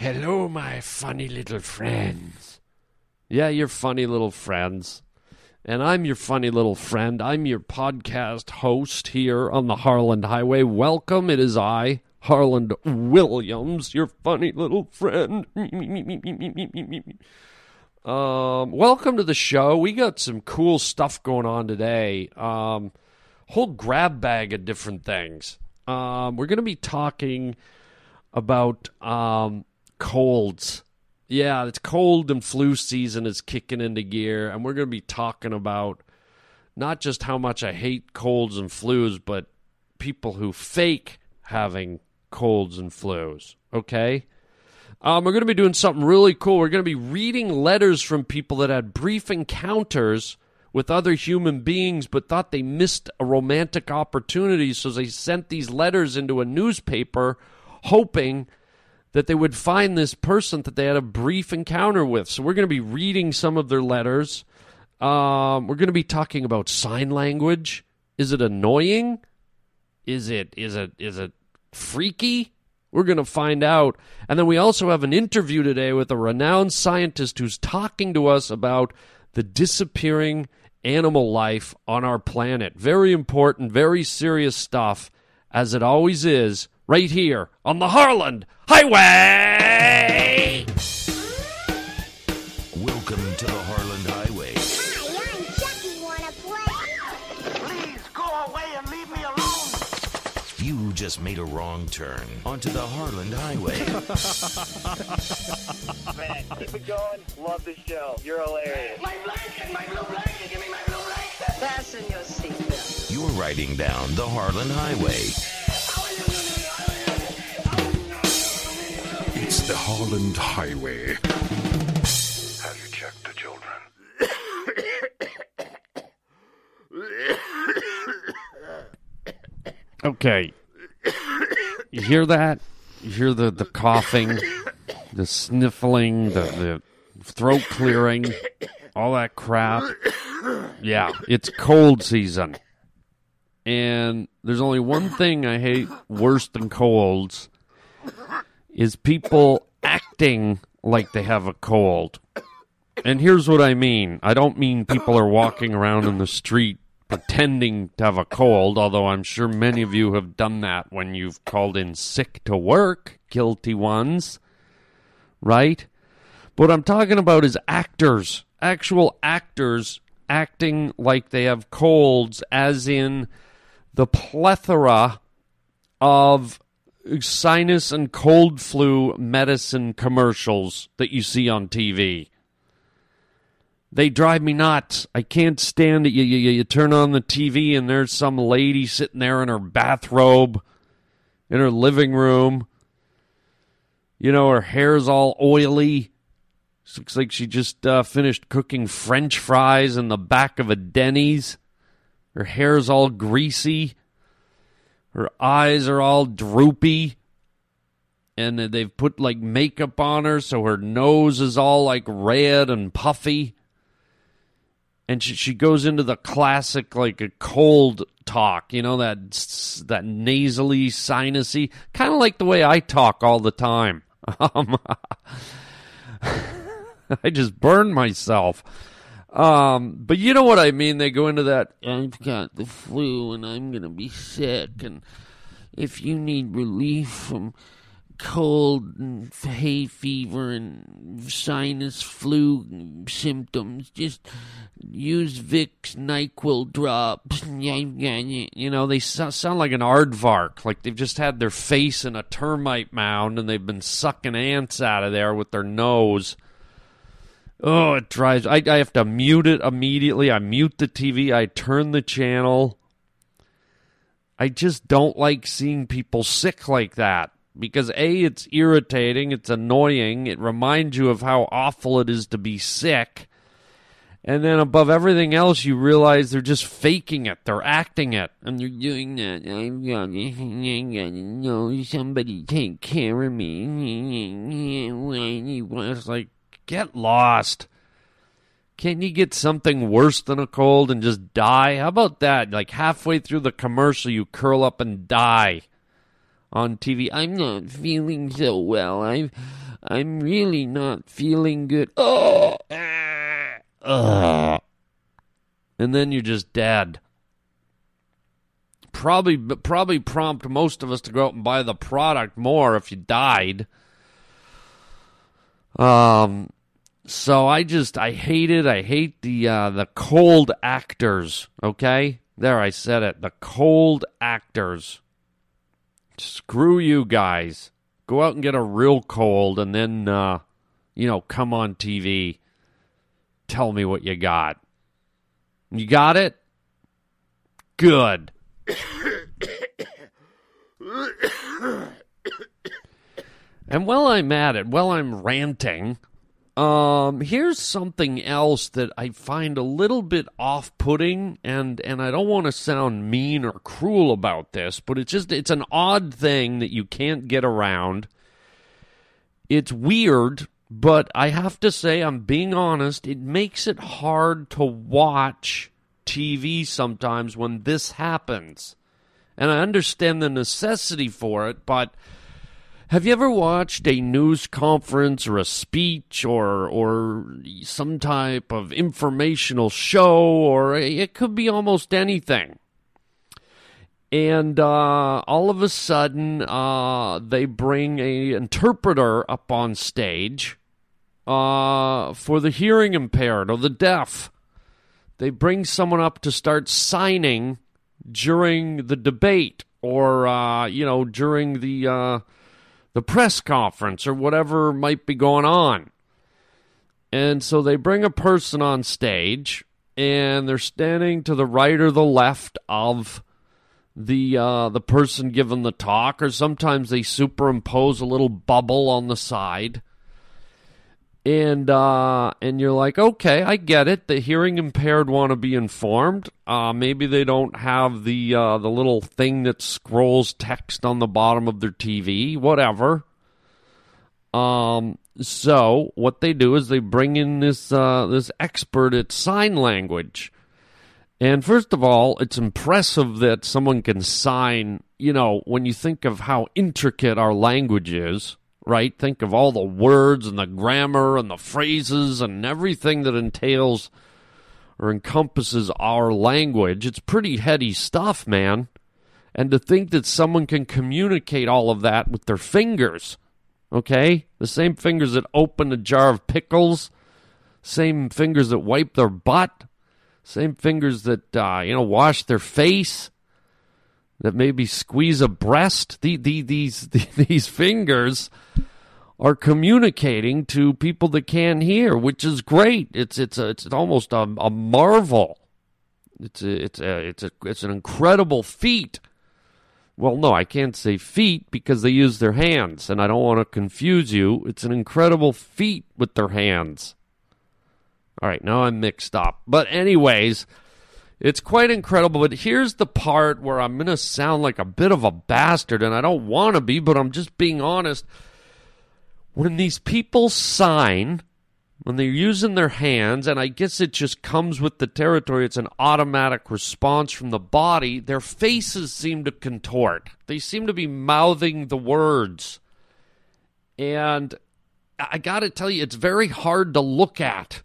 Hello, my funny little friends. Yeah, you're funny little friends. And I'm your funny little friend. I'm your podcast host here on the Harland Highway. Welcome. It is I, Harland Williams, your funny little friend. um, welcome to the show. We got some cool stuff going on today. Um, whole grab bag of different things. Um, we're going to be talking about um, colds. Yeah, it's cold and flu season is kicking into gear, and we're going to be talking about not just how much I hate colds and flus, but people who fake having colds and flus. Okay? Um, we're going to be doing something really cool. We're going to be reading letters from people that had brief encounters with other human beings but thought they missed a romantic opportunity, so they sent these letters into a newspaper hoping that they would find this person that they had a brief encounter with. So we're going to be reading some of their letters. Um, we're going to be talking about sign language. Is it annoying? Is it is it is it freaky? We're going to find out. And then we also have an interview today with a renowned scientist who's talking to us about the disappearing animal life on our planet. Very important, very serious stuff, as it always is, right here on the Harland Highway. Welcome to the Harland Highway. Hi, I'm Chucky. Wanna play? Please go away and leave me alone. You just made a wrong turn onto the Harland Highway. Man, keep it going. Love the show. You're hilarious. My blanket, my blue blanket. Give me my blue blanket. Fasten your seatbelt. You're riding down the Harland Highway. It's the Holland Highway. Have you checked the children? Okay. You hear that? You hear the, the coughing, the sniffling, the, the throat clearing, all that crap. Yeah, it's cold season. And there's only one thing I hate worse than colds is people acting like they have a cold. And here's what I mean. I don't mean people are walking around in the street pretending to have a cold, although I'm sure many of you have done that when you've called in sick to work, guilty ones. Right? But what I'm talking about is actors, actual actors acting like they have colds, as in the plethora of sinus and cold flu medicine commercials that you see on TV. They drive me nuts. I can't stand it. You, you, you turn on the TV and there's some lady sitting there in her bathrobe in her living room. You know, her hair's all oily. Looks like she just uh, finished cooking French fries in the back of a Denny's. Her hair's all greasy. Her eyes are all droopy. And they've put like makeup on her, so her nose is all like red and puffy. And she, she goes into the classic like a cold talk, you know that that nasally, sinusy, kind of like the way I talk all the time. Um, I just burned myself. Um, but you know what I mean. They go into that. I've got the flu and I'm gonna be sick, and if you need relief from cold and hay fever and sinus flu symptoms, just use Vicks Nyquil drops. You know, they sound like an aardvark, like they've just had their face in a termite mound and they've been sucking ants out of there with their nose. Oh, it drives. I, I have to mute it immediately. I mute the TV. I turn the channel. I just don't like seeing people sick like that because A, it's irritating, it's annoying, it reminds you of how awful it is to be sick. And then above everything else, you realize they're just faking it. They're acting it. And they're doing that. I've got to know somebody take care of me. It's like, get lost. Can't you get something worse than a cold and just die? How about that? Like halfway through the commercial, you curl up and die on TV. I'm not feeling so well. I've I'm really not feeling good. Oh, Ugh. and then you're just dead. Probably, probably prompt most of us to go out and buy the product more if you died. Um, so I just I hate it. I hate the uh, the cold actors. Okay, there I said it. The cold actors. Screw you guys. Go out and get a real cold, and then uh, you know come on TV. Tell me what you got. You got it. Good. and while I'm at it, while I'm ranting, um, here's something else that I find a little bit off-putting, and and I don't want to sound mean or cruel about this, but it's just it's an odd thing that you can't get around. It's weird, but I have to say, I'm being honest. It makes it hard to watch TV sometimes when this happens, and I understand the necessity for it, but have you ever watched a news conference or a speech or or some type of informational show or it could be almost anything? And uh, all of a sudden, uh, they bring a interpreter up on stage uh, for the hearing impaired or the deaf. They bring someone up to start signing during the debate or uh, you know during the uh, the press conference or whatever might be going on. And so they bring a person on stage and they're standing to the right or the left of the uh, the person giving the talk, or sometimes they superimpose a little bubble on the side. And uh, and you're like, okay, I get it. The hearing impaired want to be informed. Uh, maybe they don't have the uh, the little thing that scrolls text on the bottom of their TV. Whatever. Um. So what they do is they bring in this uh, this expert at sign language. And first of all, it's impressive that someone can sign. You know, when you think of how intricate our language is, right? Think of all the words and the grammar and the phrases and everything that entails or encompasses our language. It's pretty heady stuff, man. And to think that someone can communicate all of that with their fingers, okay? The same fingers that open a jar of pickles, same fingers that wipe their butt, same fingers that, uh, you know, wash their face that maybe squeeze a breast. The, the, these the, these fingers are communicating to people that can't hear, which is great. It's it's a, it's almost a, a marvel. It's a, it's a, it's a it's an incredible feat. Well, no, I can't say feet because they use their hands, and I don't want to confuse you. It's an incredible feat with their hands. All right, now I'm mixed up. But anyways, it's quite incredible, but here's the part where I'm going to sound like a bit of a bastard, and I don't want to be, but I'm just being honest. When these people sign, when they're using their hands, and I guess it just comes with the territory, it's an automatic response from the body, their faces seem to contort. They seem to be mouthing the words. And I got to tell you, it's very hard to look at.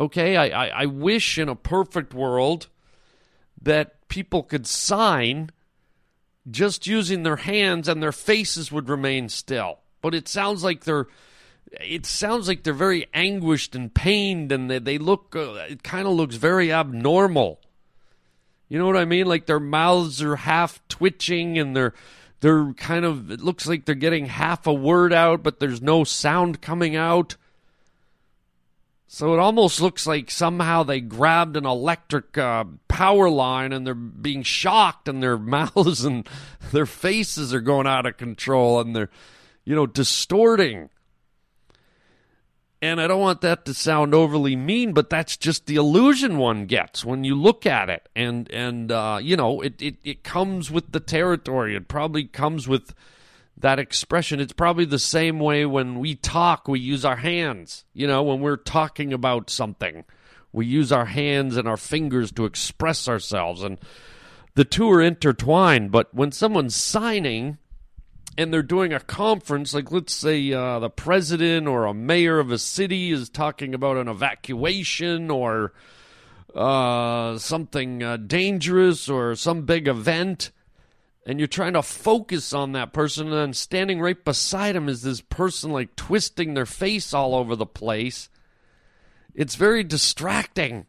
Okay, I, I, I wish in a perfect world that people could sign just using their hands and their faces would remain still. But it sounds like they're it sounds like they're very anguished and pained and they, they look uh, it kind of looks very abnormal. You know what I mean? Like their mouths are half twitching and they're they're kind of it looks like they're getting half a word out but there's no sound coming out. So it almost looks like somehow they grabbed an electric uh, power line and they're being shocked and their mouths and their faces are going out of control and they're, you know, distorting. And I don't want that to sound overly mean, but that's just the illusion one gets when you look at it. And, and uh, you know, it, it, it comes with the territory. It probably comes with that expression. It's probably the same way when we talk, we use our hands. You know, when we're talking about something, we use our hands and our fingers to express ourselves. And the two are intertwined. But when someone's signing, and they're doing a conference, like let's say uh, the president or a mayor of a city is talking about an evacuation or uh, something uh, dangerous or some big event, and you're trying to focus on that person, and then standing right beside him is this person like twisting their face all over the place. It's very distracting,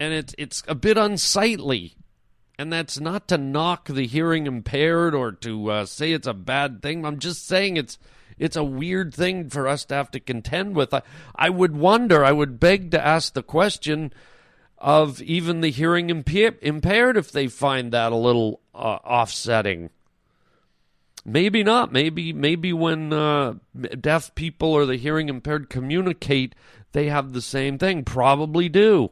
and it's it's a bit unsightly. And that's not to knock the hearing impaired or to uh, say it's a bad thing. I'm just saying it's it's a weird thing for us to have to contend with. I, I would wonder, I would beg to ask the question of even the hearing impa- impaired if they find that a little uh, offsetting. Maybe not. Maybe maybe when uh, deaf people or the hearing impaired communicate, they have the same thing. Probably do.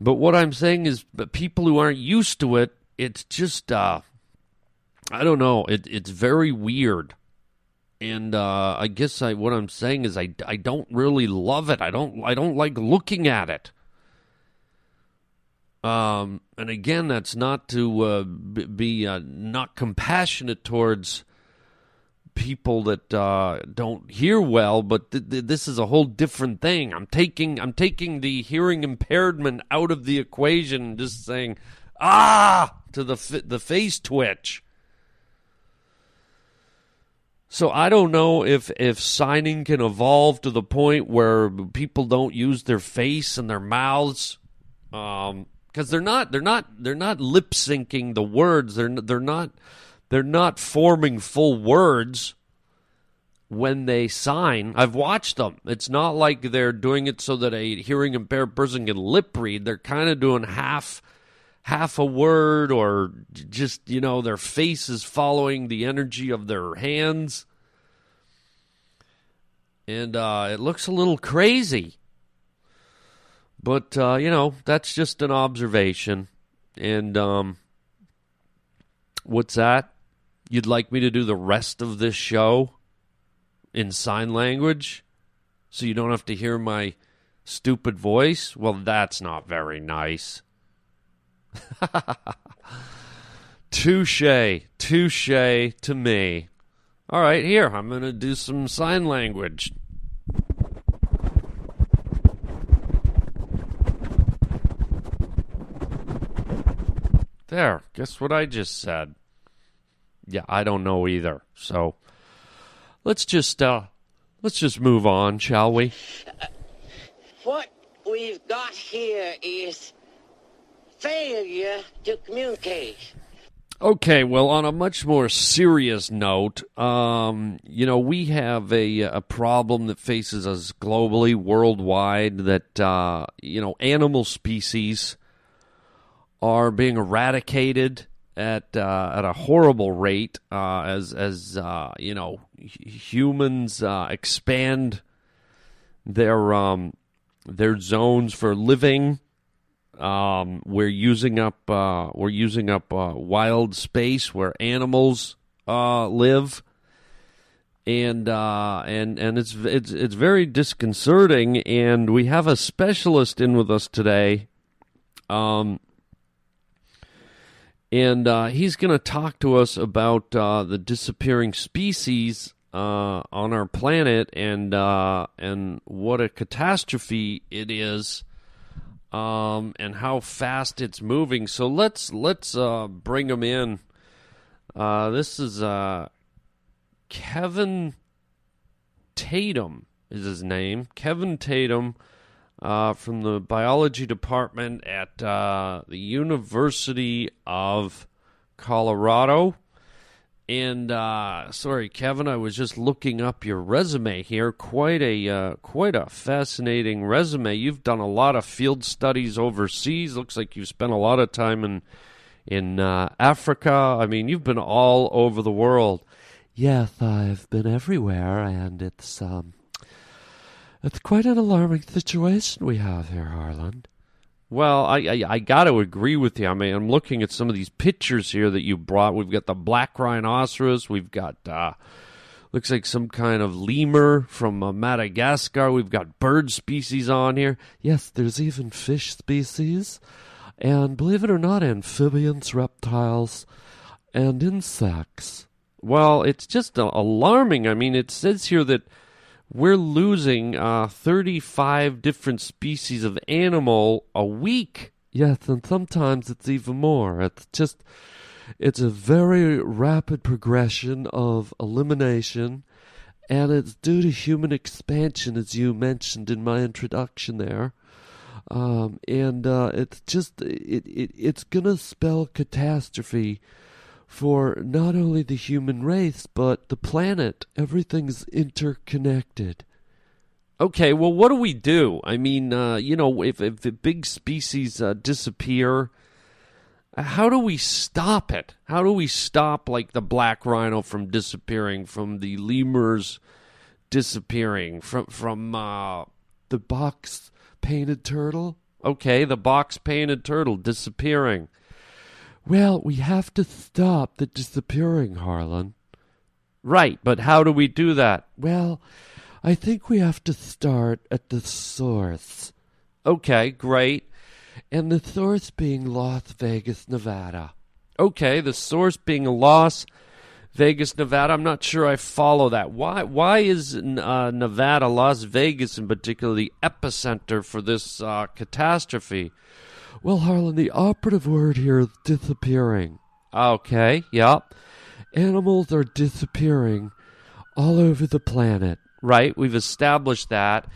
But what I'm saying is, that people who aren't used to it, it's just, uh, I don't know, it, it's very weird. And uh, I guess I, what I'm saying is, I, I don't really love it. I don't I don't like looking at it. Um, and again, that's not to uh, be uh, not compassionate towards people that uh, don't hear well, but th- th- this is a whole different thing. I'm taking I'm taking the hearing impairment out of the equation, and just saying ah to the f- the face twitch. So I don't know if if signing can evolve to the point where people don't use their face and their mouths. Um, because they're not they're not they're not lip syncing the words. They're they're not they're not forming full words when they sign. I've watched them. It's not like they're doing it so that a hearing impaired person can lip read. They're kind of doing half half a word or just you know their face is following the energy of their hands and uh, it looks a little crazy but uh, you know, that's just an observation. And um, what's that? You'd like me to do the rest of this show in sign language, so you don't have to hear my stupid voice? Well, that's not very nice. touche, touche to me. All right, here I'm going to do some sign language. There, guess what I just said? Yeah, I don't know either. So let's just uh let's just move on, shall we? What we've got here is failure to communicate. Okay, well, on a much more serious note, um, you know, we have a a problem that faces us globally, worldwide. That uh, you know, animal species are being eradicated at uh, at a horrible rate uh, as as uh, you know humans uh, expand their um, their zones for living. Um, we're using up uh, we're using up uh, wild space where animals live, and and and it's it's it's very disconcerting. And we have a specialist in with us today. Um, and uh, he's going to talk to us about uh, the disappearing species uh, on our planet and uh, and what a catastrophe it is, um, and how fast it's moving. So let's let's uh, bring him in. Uh, this is Kevin Tatum is his name. Kevin Tatum uh, from the biology department at uh, the University of Colorado. And uh, sorry, Kevin, I was just looking up your resume here. Quite a uh, quite a fascinating resume. You've done a lot of field studies overseas. Looks like you've spent a lot of time in in uh, Africa. I mean, you've been all over the world. Yes, I've been everywhere, and it's um, it's quite an alarming situation we have here, Harland. Well, I, I, I got to agree with you. I mean, I'm looking at some of these pictures here that you brought. We've got the black rhinoceros. We've got uh, looks like some kind of lemur from uh, Madagascar. We've got bird species on here. Yes, there's even fish species, and believe it or not, amphibians, reptiles, and insects. Well, it's just uh, alarming. I mean, it says here that we're losing uh, 35 different species of animal a week. Yes, and sometimes it's even more. It's just, it's a very rapid progression of elimination, and it's due to human expansion, as you mentioned in my introduction there. Um, and uh, it's just, it, it, it's going to spell catastrophe for not only the human race, but the planet. Everything's interconnected. Okay, well, what do we do? I mean, uh, you know, if, if the big species uh, disappear, how do we stop it? How do we stop, like, the black rhino from disappearing, from the lemurs disappearing, from, from uh, the box painted turtle? Okay, the box painted turtle disappearing. Well, we have to stop the disappearing, Harland. Right, but how do we do that? Well, I think we have to start at the source. Okay, great. And the source being Las Vegas, Nevada. Okay, the source being Las Vegas, Nevada. I'm not sure I follow that. Why? Why is uh, Nevada, Las Vegas in particular, the epicenter for this uh, catastrophe? Well, Harland, the operative word here is disappearing. Okay, yep. Animals are disappearing all over the planet. Right, we've established that.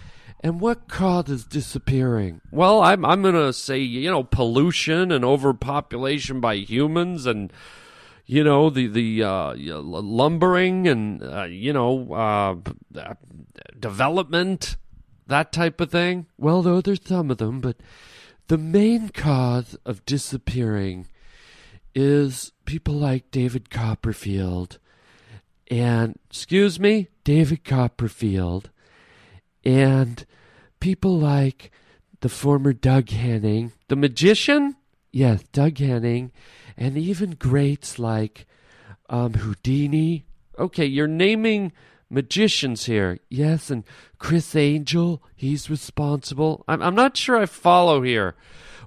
And what causes disappearing? Well, I'm I'm to say, you know, pollution and overpopulation by humans and you know, the the uh, lumbering and uh, you know, uh, development, that type of thing. Well, though there's some of them, but the main cause of disappearing is people like David Copperfield and, excuse me, David Copperfield and people like the former Doug Henning, the magician? Yes, Doug Henning, and even greats like um, Houdini. Okay, you're naming magicians here. Yes, and Criss Angel, he's responsible. I'm, I'm not sure I follow here.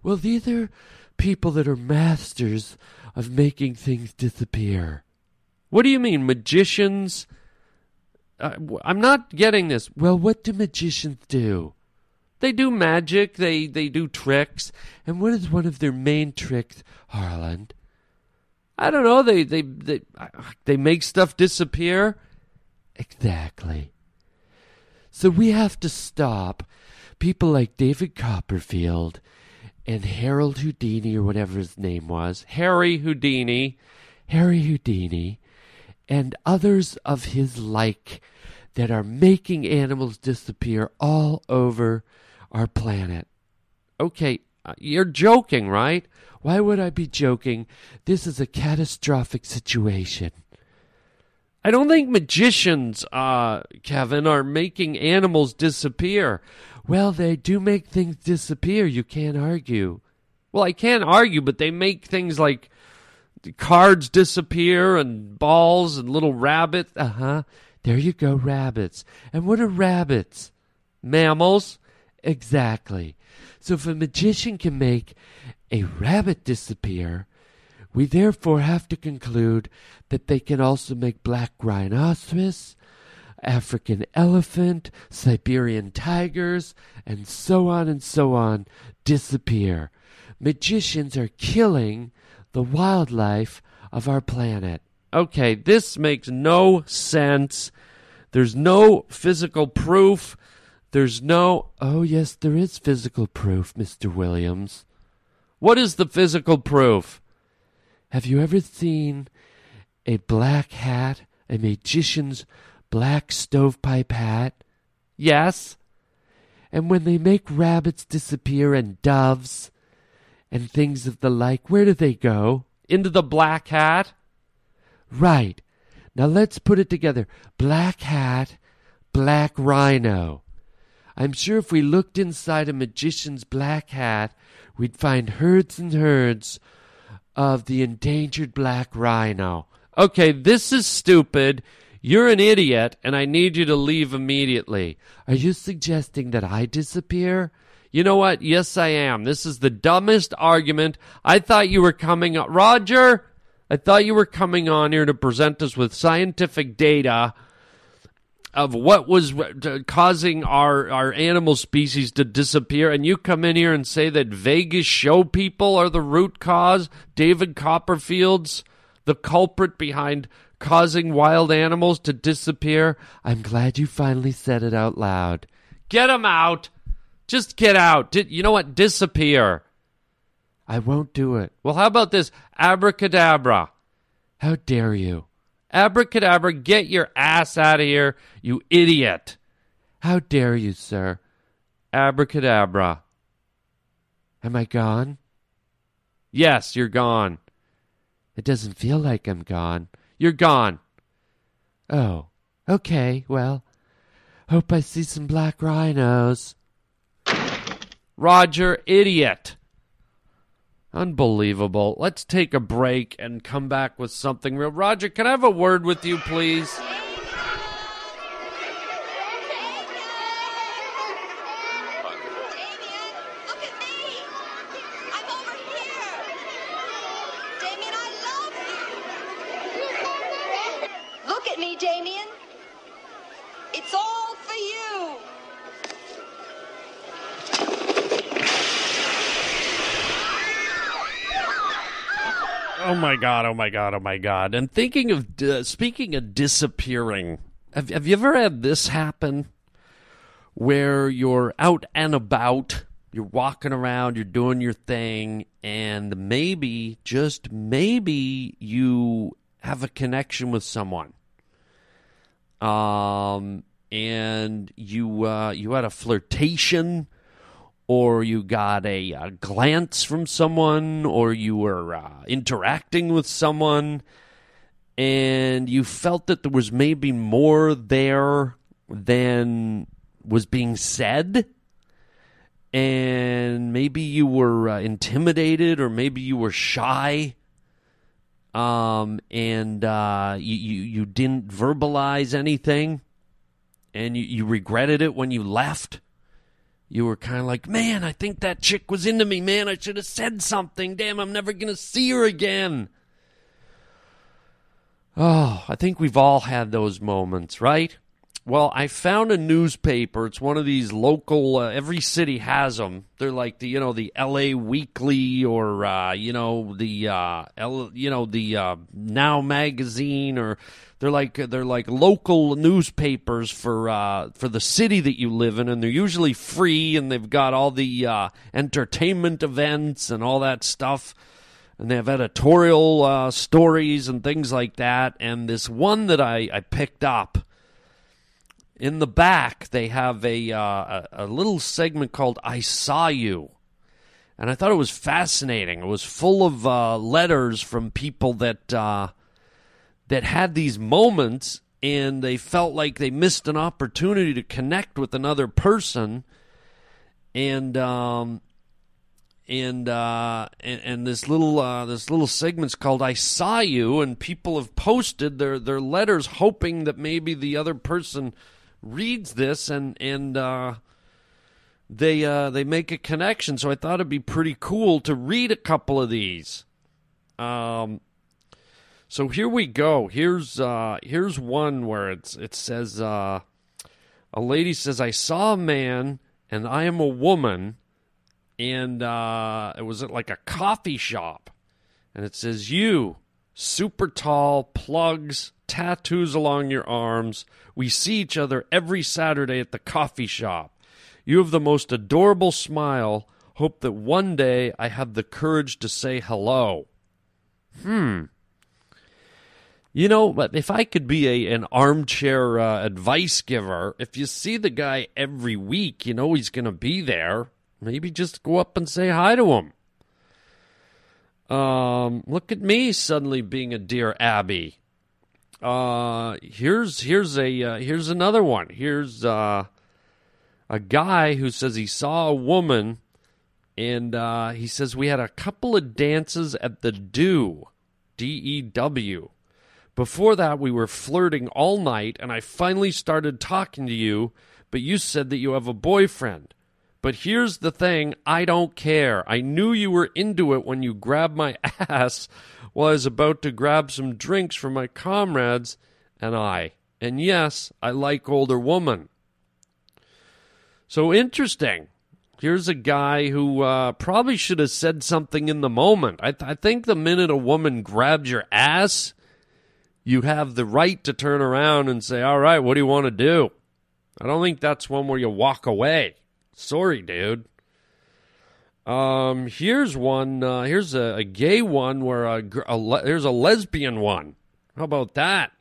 Well, these are people that are masters of making things disappear. What do you mean, magicians? Uh, I'm not getting this. Well, what do magicians do? They do magic, they, they do tricks. And what is one of their main tricks, Harland? I don't know. They, they, they, they make stuff disappear. Exactly. So we have to stop people like David Copperfield and Harold Houdini, or whatever his name was, Harry Houdini, Harry Houdini, and others of his like that are making animals disappear all over our planet. Okay, uh, you're joking, right? Why would I be joking? This is a catastrophic situation. I don't think magicians, uh, Kevin, are making animals disappear. Well, they do make things disappear. You can't argue. Well, I can't argue, but they make things like cards disappear and balls and little rabbits. Uh huh. There you go, rabbits. And what are rabbits? Mammals? Exactly. So if a magician can make a rabbit disappear, we therefore have to conclude that they can also make black rhinoceros, African elephant, Siberian tigers, and so on and so on disappear. Magicians are killing the wildlife of our planet. Okay, this makes no sense. There's no physical proof. There's no. Oh, yes, there is physical proof, Mr. Williams. What is the physical proof? Have you ever seen a black hat, a magician's black stovepipe hat? Yes. And when they make rabbits disappear and doves and things of the like, where do they go? Into the black hat? Right. Now let's put it together. Black hat, black rhino. I'm sure if we looked inside a magician's black hat, we'd find herds and herds of the endangered black rhino. Okay, this is stupid. You're an idiot, and I need you to leave immediately. Are you suggesting that I disappear? You know what? Yes, I am. This is the dumbest argument. I thought you were coming. Roger! I thought you were coming on here to present us with scientific data of what was causing our, our animal species to disappear, and you come in here and say that Vegas show people are the root cause, David Copperfield's the culprit behind causing wild animals to disappear. I'm glad you finally said it out loud. Get him out. Just get out. Di- you know what? Disappear. I won't do it. Well, how about this? Abracadabra. How dare you? Abracadabra, get your ass out of here, you idiot. How dare you, sir? Abracadabra. Am I gone? Yes, you're gone. It doesn't feel like I'm gone. You're gone. Oh, okay, well, hope I see some black rhinos. Roger, idiot. Unbelievable. Let's take a break and come back with something real. Roger, can I have a word with you, please? My god! Oh my god! Oh my god! And thinking of uh, speaking of disappearing, have have you ever had this happen, where you're out and about, you're walking around, you're doing your thing, and maybe just maybe you have a connection with someone, um, and you uh, you had a flirtation or you got a, uh glance from someone, or you were uh, interacting with someone, and you felt that there was maybe more there than was being said, and maybe you were uh, intimidated, or maybe you were shy. Um, and uh, you, you you didn't verbalize anything, and you, you regretted it when you left you were kind of like, man, I think that chick was into me, man. I should have said something. Damn, I'm never going to see her again. Oh, I think we've all had those moments, right? Well, I found a newspaper. It's one of these local. Uh, every city has them. They're like the you know the L.A. Weekly or uh, you know the uh, L, you know the uh, Now magazine or they're like they're like local newspapers for uh, for the city that you live in, and they're usually free, and they've got all the uh, entertainment events and all that stuff and they have editorial uh, stories and things like that. And this one that I, I picked up in the back, they have a, uh, a little segment called "I Saw You," and I thought it was fascinating. It was full of uh, letters from people that uh, that had these moments, and they felt like they missed an opportunity to connect with another person, and um, and uh, and, and this little uh, this little segment's called "I Saw You," and people have posted their their letters, hoping that maybe the other person reads this and and uh, they uh, they make a connection. So I thought it'd be pretty cool to read a couple of these. Um, so here we go. Here's uh, here's one where it's it says uh, a lady says, "I saw a man, and I am a woman." and uh, it was at like a coffee shop, and it says you, super tall, plugs, tattoos along your arms. We see each other every Saturday at the coffee shop. You have the most adorable smile. Hope that one day I have the courage to say hello. Hmm. You know, but if I could be a an armchair uh, advice giver, if you see the guy every week, you know he's going to be there. Maybe just go up and say hi to him. Um, look at me suddenly being a dear Abby. Uh, here's here's a uh, here's another one. Here's uh, a guy who says he saw a woman, and uh, he says we had a couple of dances at the Dew, D E W. Before that, we were flirting all night, and I finally started talking to you, but you said that you have a boyfriend. But here's the thing I don't care. I knew you were into it when you grabbed my ass while I was about to grab some drinks for my comrades and I. And yes, I like older women. So interesting. Here's a guy who uh, probably should have said something in the moment. I, th- I think the minute a woman grabs your ass, you have the right to turn around and say, All right, what do you want to do? I don't think that's one where you walk away. Sorry, dude. Um, here's one. Uh, here's a, a gay one where a, a le- there's a lesbian one. How about that?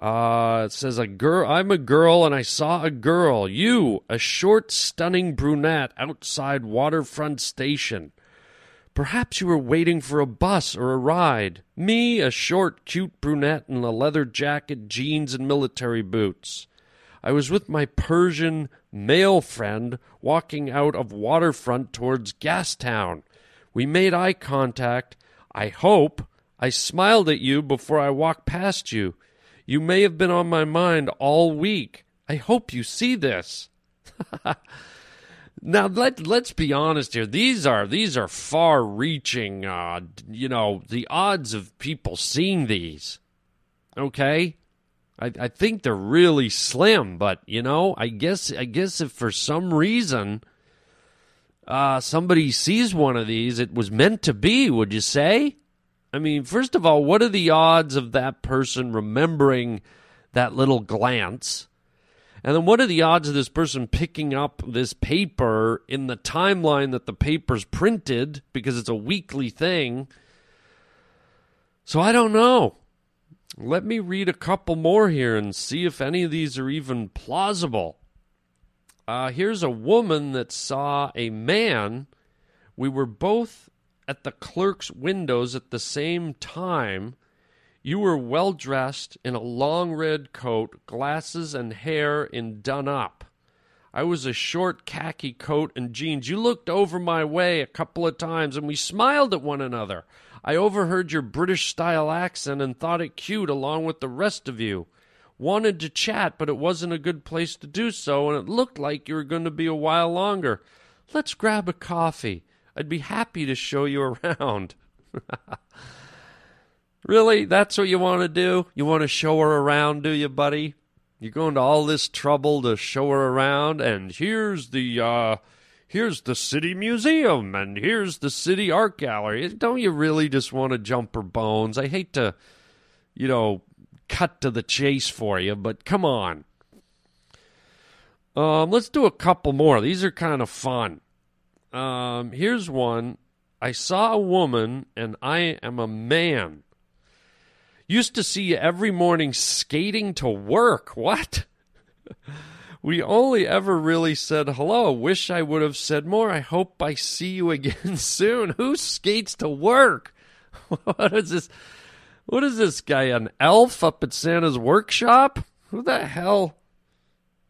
Uh, it says a girl. I'm a girl, and I saw a girl. You, a short, stunning brunette, outside waterfront station. Perhaps you were waiting for a bus or a ride. Me, a short, cute brunette in a leather jacket, jeans, and military boots. I was with my Persian male friend walking out of waterfront towards Gastown. We made eye contact. I hope. I smiled at you before I walked past you. You may have been on my mind all week. I hope you see this. now let let's be honest here. These are these are far-reaching. Uh, you know the odds of people seeing these. Okay, I, I think they're really slim. But you know, I guess I guess if for some reason uh, somebody sees one of these, it was meant to be. Would you say? I mean, first of all, what are the odds of that person remembering that little glance? And then what are the odds of this person picking up this paper in the timeline that the paper's printed because it's a weekly thing? So I don't know. Let me read a couple more here and see if any of these are even plausible. Uh, here's a woman that saw a man. We were both at the clerk's windows at the same time. You were well dressed in a long red coat, glasses, and hair in done up. I was a short khaki coat and jeans. You looked over my way a couple of times and we smiled at one another. I overheard your British style accent and thought it cute along with the rest of you. Wanted to chat, but it wasn't a good place to do so, and it looked like you were going to be a while longer. Let's grab a coffee. I'd be happy to show you around. really? That's what you want to do? You want to show her around, do you, buddy? You're into all this trouble to show her around, and here's the uh here's the city museum and here's the city art gallery. Don't you really just want to jump her bones? I hate to you know cut to the chase for you, but come on. Um, let's do a couple more. These are kind of fun. Um, here's one. I saw a woman and I am a man. Used to see you every morning skating to work. What? we only ever really said hello. Wish I would have said more. I hope I see you again soon. Who skates to work? what is this? What is this guy? An elf up at Santa's workshop? Who the hell?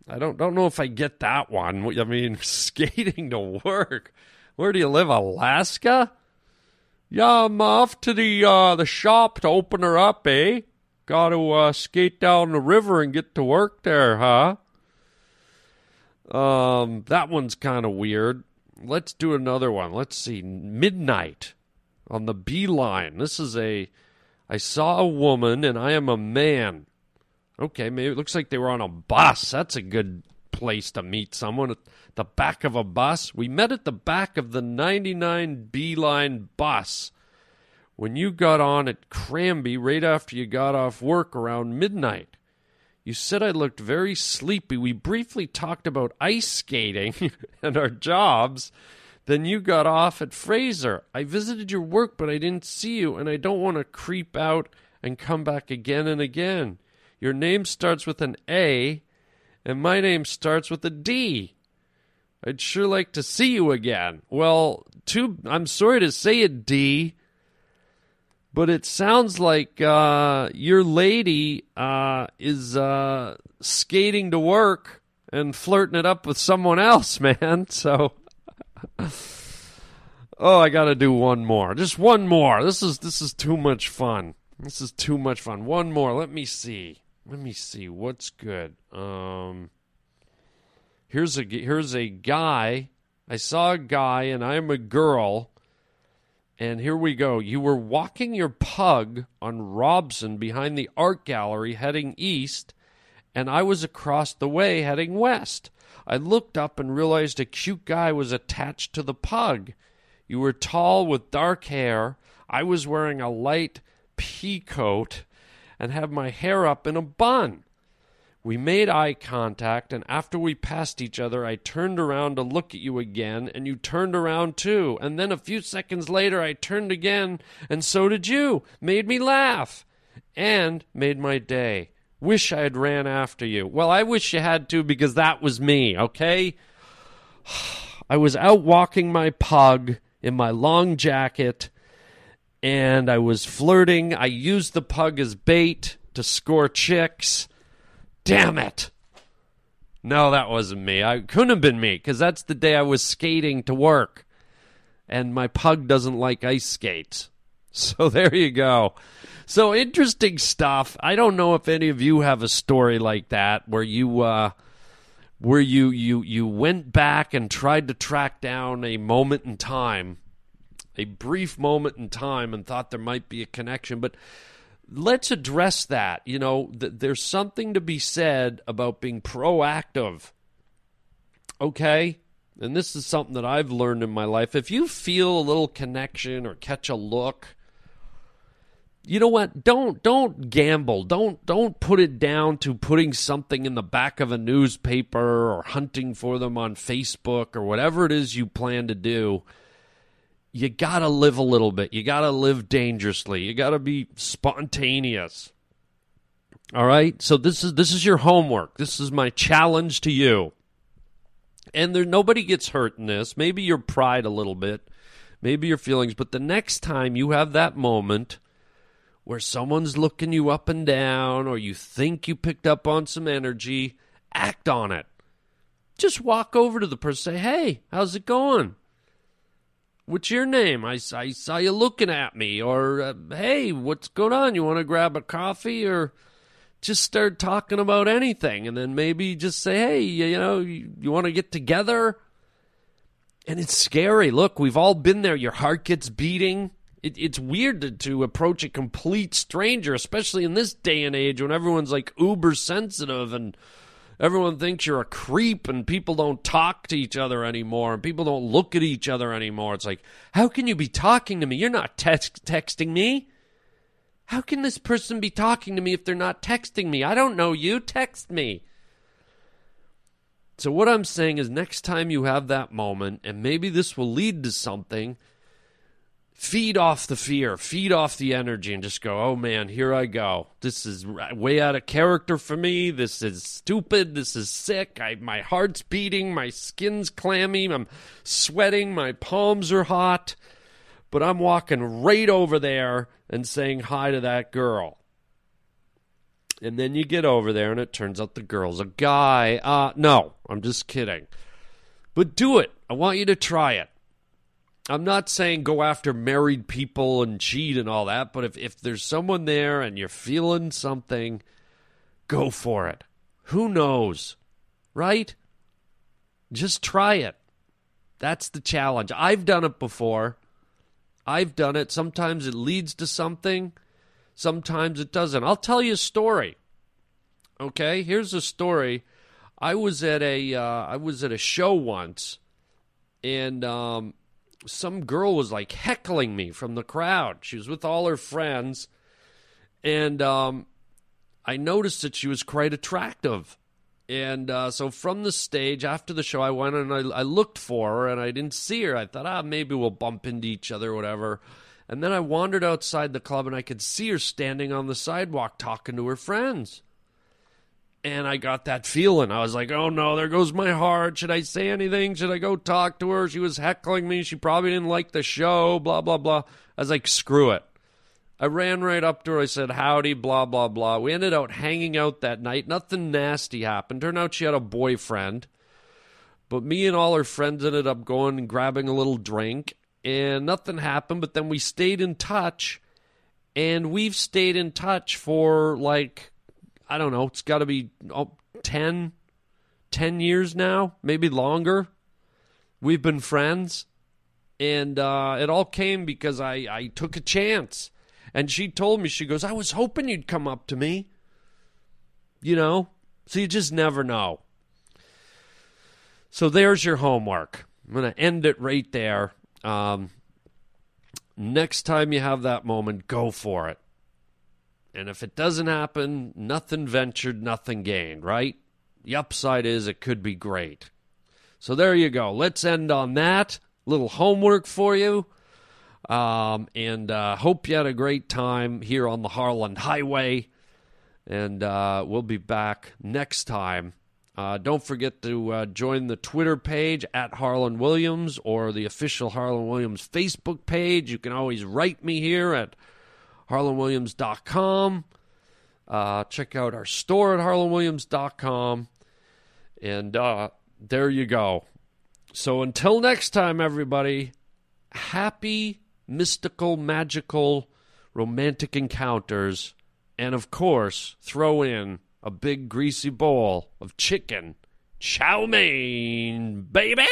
I don't don't know if I get that one. I mean, skating to work. Where do you live, Alaska? Yeah, I'm off to the uh, the shop to open her up, eh? Got to uh, skate down the river and get to work there, huh? Um, that one's kind of weird. Let's do another one. Let's see. Midnight on the B line. This is a. I saw a woman and I am a man. Okay, maybe it looks like they were on a bus. That's a good place to meet someone the back of a bus. We met at the back of the 99 B line bus when you got on at Cranby right after you got off work around midnight. You said I looked very sleepy. We briefly talked about ice skating and our jobs. Then you got off at Fraser. I visited your work, but I didn't see you, and I don't want to creep out and come back again and again. Your name starts with an A, and my name starts with a D. I'd sure like to see you again. Well, too, I'm sorry to say it, D, but it sounds like uh, your lady uh, is uh, skating to work and flirting it up with someone else, man. So, oh, I got to do one more. Just one more. This is this is too much fun. This is too much fun. One more. Let me see. Let me see what's good. Um, Here's a here's a guy. I saw a guy, and I'm a girl. And here we go. You were walking your pug on Robson behind the art gallery heading east, and I was across the way heading west. I looked up and realized a cute guy was attached to the pug. You were tall with dark hair. I was wearing a light pea coat and had my hair up in a bun. We made eye contact, and after we passed each other, I turned around to look at you again, and you turned around too. And then a few seconds later, I turned again, and so did you. Made me laugh and made my day. Wish I had ran after you. Well, I wish you had to because that was me, okay? I was out walking my pug in my long jacket and I was flirting. I used the pug as bait to score chicks. Damn it. No, that wasn't me. I couldn't have been me because that's the day I was skating to work. And my pug doesn't like ice skates. So there you go. So interesting stuff. I don't know if any of you have a story like that where you uh where you you you went back and tried to track down a moment in time, a brief moment in time and thought there might be a connection, but let's address that. You know, th- there's something to be said about being proactive. Okay? And this is something that I've learned in my life. If you feel a little connection or catch a look, you know what? Don't don't gamble. Don't don't put it down to putting something in the back of a newspaper or hunting for them on Facebook or whatever it is you plan to do. You got to live a little bit. You got to live dangerously. You got to be spontaneous. All right? So this is this is your homework. This is my challenge to you. And there nobody gets hurt in this. Maybe your pride a little bit. Maybe your feelings, but the next time you have that moment where someone's looking you up and down or you think you picked up on some energy, act on it. Just walk over to the person say, hey, how's it going? What's your name? I, I saw you looking at me. Or, uh, hey, what's going on? You want to grab a coffee? Or just start talking about anything. And then maybe just say, hey, you, know, you, you want to get together? And it's scary. Look, we've all been there. Your heart gets beating it, it's weird to, to approach a complete stranger, especially in this day and age when everyone's like uber sensitive and everyone thinks you're a creep and people don't talk to each other anymore and people don't look at each other anymore. It's like, how can you be talking to me? You're not text- texting me. How can this person be talking to me if they're not texting me? I don't know you. Text me. So, what I'm saying is, next time you have that moment, and maybe this will lead to something feed off the fear, feed off the energy, and just go, oh man, here I go. This is way out of character for me. This is stupid. This is sick. I, my heart's beating. My skin's clammy. I'm sweating. My palms are hot. But I'm walking right over there and saying hi to that girl. And then you get over there, and it turns out the girl's a guy. Uh, no, I'm just kidding. But do it. I want you to try it. I'm not saying go after married people and cheat and all that, but if, if there's someone there and you're feeling something, go for it. Who knows? Right? Just try it. That's the challenge. I've done it before. I've done it. Sometimes it leads to something, sometimes it doesn't. I'll tell you a story. Okay, here's a story. I was at a uh, I was at a show once, and um, some girl was like heckling me from the crowd. She was with all her friends, and um, I noticed that she was quite attractive. And uh, so from the stage after the show, I went and I, I, looked for her and I didn't see her. I thought, ah, maybe we'll bump into each other whatever. And then I wandered outside the club and I could see her standing on the sidewalk talking to her friends and I got that feeling. I was like, oh no, there goes my heart. Should I say anything? Should I go talk to her? She was heckling me. She probably didn't like the show, blah, blah, blah. I was like, screw it. I ran right up to her. I said, howdy, blah, blah, blah. We ended up hanging out that night. Nothing nasty happened. Turned out she had a boyfriend. But me and all her friends ended up going and grabbing a little drink, and nothing happened. But then we stayed in touch, and we've stayed in touch for like I don't know, it's got to be oh, 10, 10 years now, maybe longer. We've been friends. And uh, it all came because I, I took a chance. And she told me, she goes, I was hoping you'd come up to me. You know? So you just never know. So there's your homework. I'm going to end it right there. Um, next time you have that moment, go for it. And if it doesn't happen, nothing ventured, nothing gained, right? The upside is it could be great. So there you go. Let's end on that. Little homework for you. Um, and uh, hope you had a great time here on the Harland Highway. And uh, we'll be back next time. Uh, don't forget to uh, join the Twitter page at Harland Williams or the official Harland Williams Facebook page. You can always write me here at harlandwilliams.com. Uh, check out our store at harlandwilliams.com. And uh, there you go. So until next time, everybody, happy, mystical, magical, romantic encounters. And of course, throw in a big greasy bowl of chicken chow mein, baby.